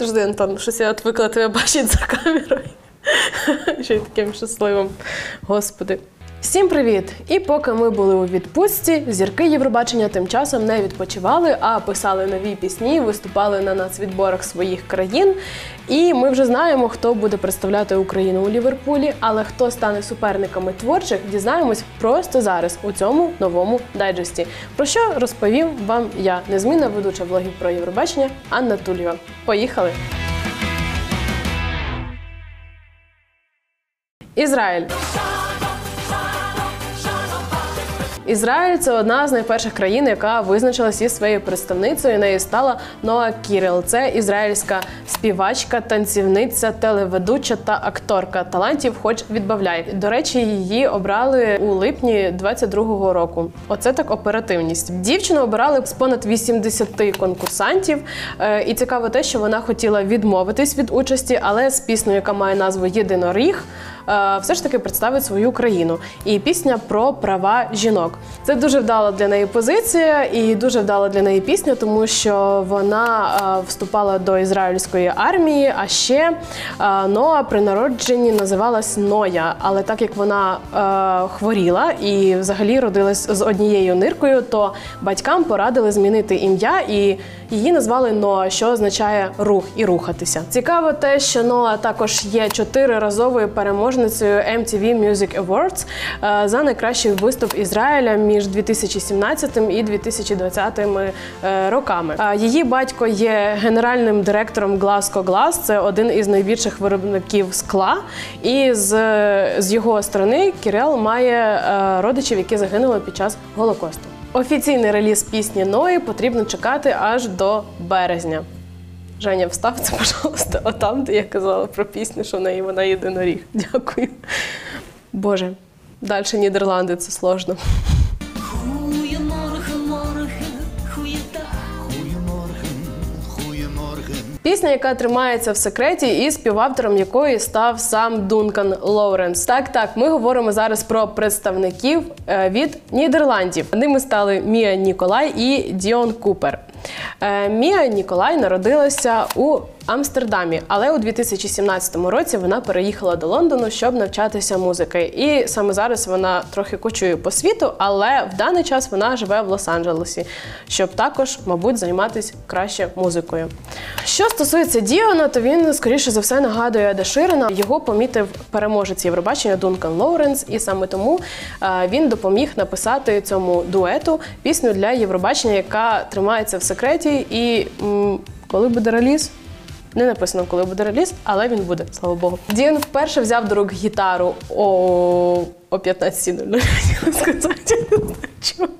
Подожди, Антон, щось я відвикла тебе бачити за камерою. Ще й таким щасливим. Господи. Всім привіт! І поки ми були у відпустці, зірки Євробачення тим часом не відпочивали, а писали нові пісні, виступали на нацвідборах своїх країн. І ми вже знаємо, хто буде представляти Україну у Ліверпулі, але хто стане суперниками творчих, дізнаємось просто зараз у цьому новому дайджесті. Про що розповім вам я, незмінна ведуча блогів про Євробачення Анна Тульєва. Поїхали! Ізраїль. Ізраїль це одна з найперших країн, яка визначилась із своєю представницею. Нею стала Ноа Кірел. Це ізраїльська співачка, танцівниця, телеведуча та акторка. Талантів, хоч відбавляй. До речі, її обрали у липні 22-го року. Оце так оперативність. Дівчину обирали з понад 80 конкурсантів. Е, І цікаво те, що вона хотіла відмовитись від участі, але з піснею, яка має назву Єдиноріг. Е, Все ж таки представить свою країну і пісня про права жінок. Це дуже вдала для неї позиція і дуже вдала для неї пісня, тому що вона е, вступала до ізраїльської армії. А ще е, Ноа при народженні називалась Ноя. Але так як вона хворіла і взагалі родилась з однією ниркою, то батькам порадили змінити ім'я і її назвали Ноа, що означає рух і рухатися. Цікаво те, що Ноа також є чотириразовою переможницею MTV Music Awards е, за найкращий виступ Ізраїля між 2017 і 2020 е, роками. Е, Її батько є генеральним директором Glasgow Glass, це один із найбільших виробників скла. І з, з його сторони Кірел має родичів, які загинули під час Голокосту. Офіційний реліз пісні Ної потрібно чекати аж до березня. Женя, встав це, пожалуйста, отам, де я казала про пісню, що в неї вона єдиноріг. Дякую. Боже, далі Нідерланди це сложно. Пісня, яка тримається в секреті, і співавтором якої став сам Дункан Лоуренс. Так, так, ми говоримо зараз про представників е, від Нідерландів. Ними стали Мія Ніколай і Діон Купер. Е, Мія Ніколай народилася у Амстердамі, але у 2017 році вона переїхала до Лондону, щоб навчатися музики. І саме зараз вона трохи кочує по світу, але в даний час вона живе в Лос-Анджелесі, щоб також, мабуть, займатися краще музикою. Що стосується Діона, то він скоріше за все нагадує Еда Ширена. Його помітив переможець Євробачення Дункан Лоуренс, і саме тому е, він допоміг написати цьому дуету пісню для Євробачення, яка тримається в секреті. І м, коли буде реліз? Не написано, коли буде реліз, але він буде, слава Богу. Дін вперше взяв до рук гітару о, о 15.00, хотіла сказати.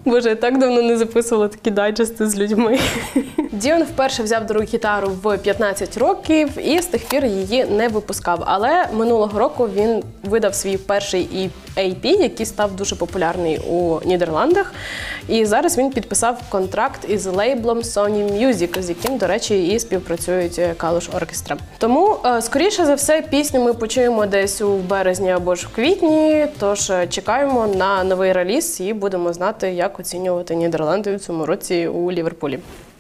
Боже, я так давно не записувала такі дайджести з людьми. Діон вперше взяв до рук гітару в 15 років і з тих пір її не випускав. Але минулого року він видав свій перший EP, який став дуже популярний у Нідерландах. І зараз він підписав контракт із лейблом Sony Music, з яким, до речі, і співпрацюють Калуш Оркестра. Тому, е, скоріше за все, пісню ми почуємо десь у березні або ж в квітні. Тож е, чекаємо на новий реліз і будемо знати, як оцінювати Нідерланди у цьому році у Ліверпулі.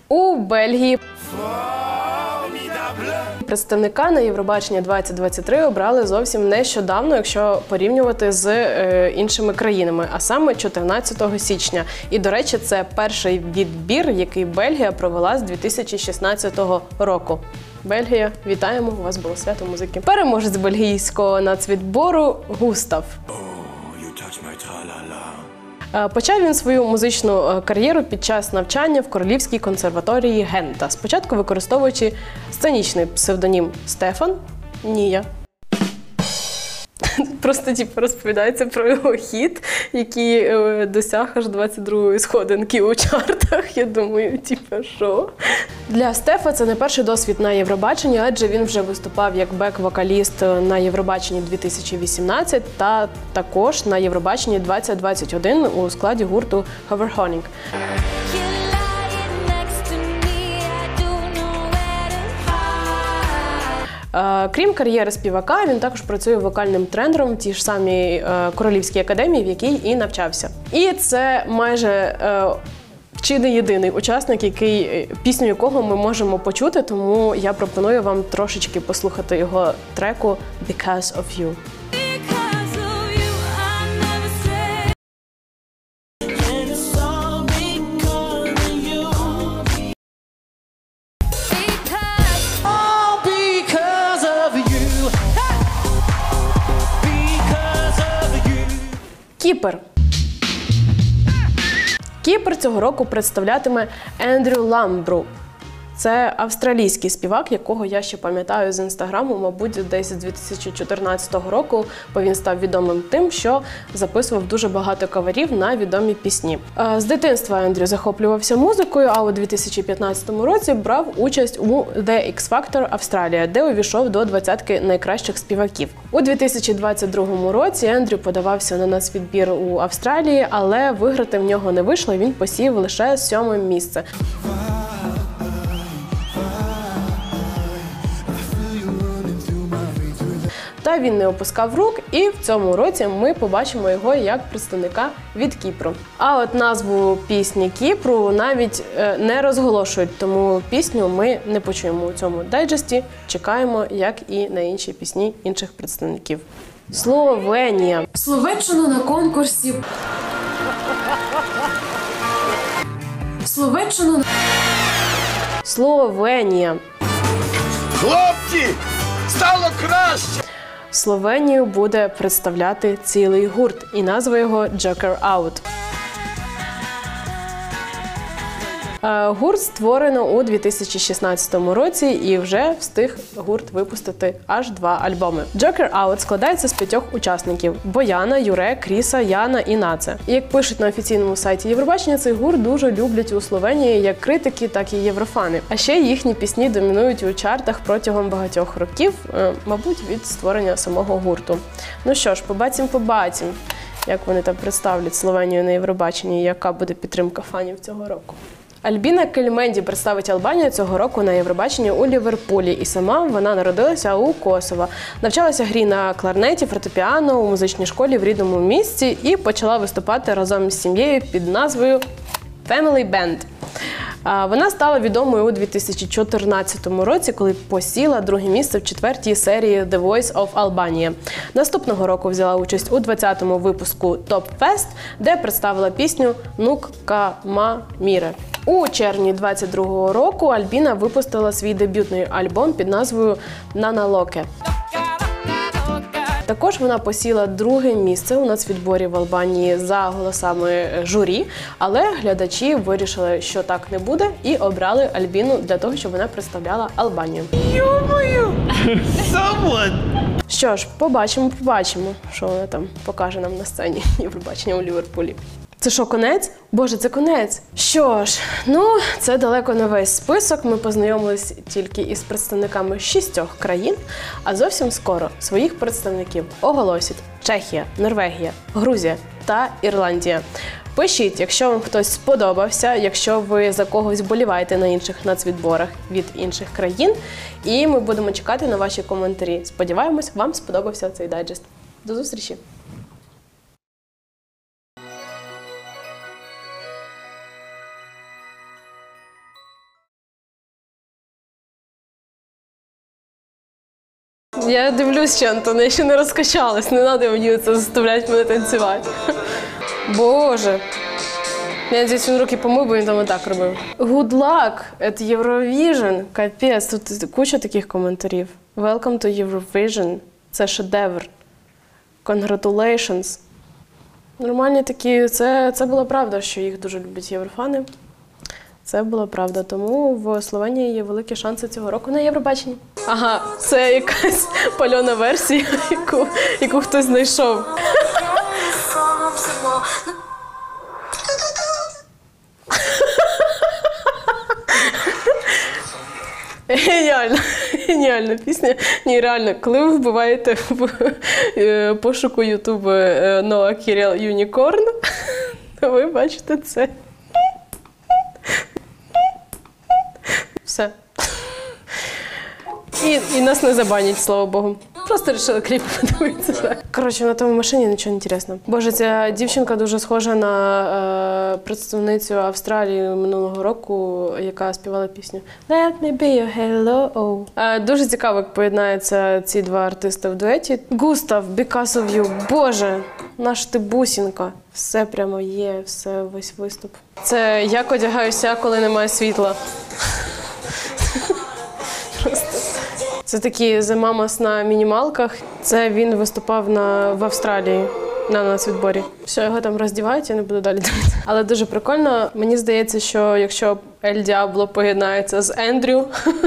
У Бельгії представника на Євробачення 2023 обрали зовсім нещодавно, якщо порівнювати з е, іншими країнами, а саме 14 січня. І до речі, це перший відбір, який Бельгія провела з 2016 року. Бельгія, вітаємо! У вас було свято музики. Переможець бельгійського нацвідбору Густав. Почав він свою музичну е, кар'єру під час навчання в Королівській консерваторії Гента. Спочатку використовуючи сценічний псевдонім Стефан Нія. Просто типу, розповідається про його хіт, який е, досяг аж 22-ї сходинки у чартах. Я думаю, типу, що? Для Стефа це не перший досвід на Євробаченні, адже він вже виступав як бек-вокаліст на Євробаченні 2018 та також на Євробаченні 2021 у складі гурту Hoverhoning. Крім кар'єри співака, він також працює вокальним тренером в тій ж самій е, королівській академії, в якій і навчався. І це майже. е, чи не єдиний учасник, який е, пісню якого ми можемо почути, тому я пропоную вам трошечки послухати його треку Because of You. Кіпер. Кіпер цього року представлятиме Ендрю Ламбру. Це австралійський співак, якого я ще пам'ятаю з інстаграму, мабуть, десь з 2014 року, бо він став відомим тим, що записував дуже багато каверів на відомі пісні. Е, З дитинства Ендрю захоплювався музикою, а у 2015 році брав участь у The X Factor Австралія, де увійшов до двадцятки найкращих співаків. У 2022 році Ендрю подавався на нацвідбір у Австралії, але виграти в нього не вийшло. Він посів лише сьоме місце. Та він не опускав рук, і в цьому році ми побачимо його як представника від Кіпру. А от назву пісні Кіпру навіть е, не розголошують, тому пісню ми не почуємо у цьому дайджесті. Чекаємо, як і на інші пісні інших представників. Словенія. Словеччину на конкурсі. Словеччину. Словенія. Хлопці, стало краще! Словенію буде представляти цілий гурт, і назва його Joker Out. Гурт створено у 2016 році і вже встиг гурт випустити аж два альбоми. Joker Out складається з п'ятьох учасників: Бояна, Юре, Кріса, Яна і Наце. Як пишуть на офіційному сайті Євробачення, цей гурт дуже люблять у Словенії як критики, так і єврофани. А ще їхні пісні домінують у чартах протягом багатьох років, е, мабуть, від створення самого гурту. Ну що ж, побачимо, побачимо, як вони там представлять Словенію на Євробаченні, яка буде підтримка фанів цього року. Альбіна Кельменді представить Албанію цього року на Євробаченні у Ліверпулі, і сама вона народилася у Косово. Навчалася грі на кларнеті, фортепіано у музичній школі в рідному місті і почала виступати разом з сім'єю під назвою Family Band. Вона стала відомою у 2014 році, коли посіла друге місце в четвертій серії The Voice of Albania. Наступного року взяла участь у 20-му випуску Top Fest, де представила пісню Нук Кама Міре. У червні 22-го року Альбіна випустила свій дебютний альбом під назвою Наналоке. Також вона посіла друге місце у нацвідборі в Албанії за голосами журі, але глядачі вирішили, що так не буде, і обрали Альбіну для того, щоб вона представляла Албанію. Someone! Що ж, побачимо, побачимо, що вона там покаже нам на сцені Євробачення у Ліверпулі. Це що, конець? Боже, це конець. Що ж, ну це далеко не весь список. Ми познайомились тільки із представниками шістьох країн, а зовсім скоро своїх представників оголосять Чехія, Норвегія, Грузія та Ірландія. Пишіть, якщо вам хтось сподобався, якщо ви за когось вболіваєте на інших нацвідборах від інших країн, і ми будемо чекати на ваші коментарі. Сподіваємось, вам сподобався цей дайджест. До зустрічі! Я дивлюсь ще, Антон, я ще не розкачалась, не треба мені це заставляти мене танцювати. Боже. Я надіюсь, він руки помив, бо він там отак робив. Good luck at Eurovision. Капець, тут куча таких коментарів. Welcome to Eurovision. Це шедевр. Congratulations. Нормальні такі. Це, це була правда, що їх дуже люблять єврофани. Це була правда. Тому в Словенії є великі шанси цього року на Євробаченні. Ага, це якась пальона версія, яку, яку хтось знайшов. Геніально, геніальна пісня. Ні, реально, коли ви вбиваєте в е, пошуку Ютуб Ноа Кіріл Юнікорн, то ви бачите це. Все. І, і нас не забанять, слава Богу. Просто вирішили кліп подивитися. Коротше, на тому машині нічого не інтересно. Боже, ця дівчинка дуже схожа на е, представницю Австралії минулого року, яка співала пісню Let me be your hello. Е, дуже цікаво, як поєднаються ці два артисти в дуеті. Густав, Because of You. Боже, наш ти бусінка. Все прямо є, все весь виступ. Це як одягаюся, коли немає світла. Це такі зима мас на мінімалках. Це він виступав на, в Австралії на нацвідборі. Все, його там роздівають, я не буду далі дивитися. Але дуже прикольно. Мені здається, що якщо El Diablo поєднається з Ендрю,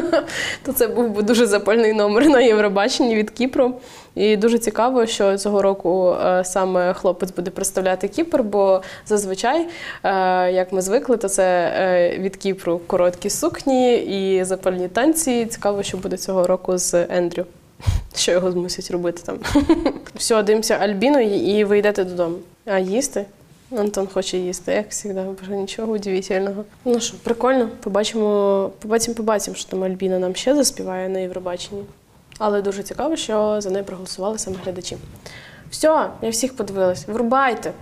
то це був би дуже запальний номер на Євробаченні від Кіпру. І дуже цікаво, що цього року е, саме хлопець буде представляти Кіпр, бо зазвичай, е, як ми звикли, то це е, від Кіпру короткі сукні і запальні танці. Цікаво, що буде цього року з Ендрю. Що його змусять робити там. Все, дивимося Альбіну і ви йдете додому. А їсти? Антон хоче їсти, як завжди, боже, нічого удивительного. Ну що, прикольно, побачимо, побачимо, побачимо, що там Альбіна нам ще заспіває на Євробаченні. Але дуже цікаво, що за неї проголосували саме глядачі. Все, я всіх подивилась. Врубайте!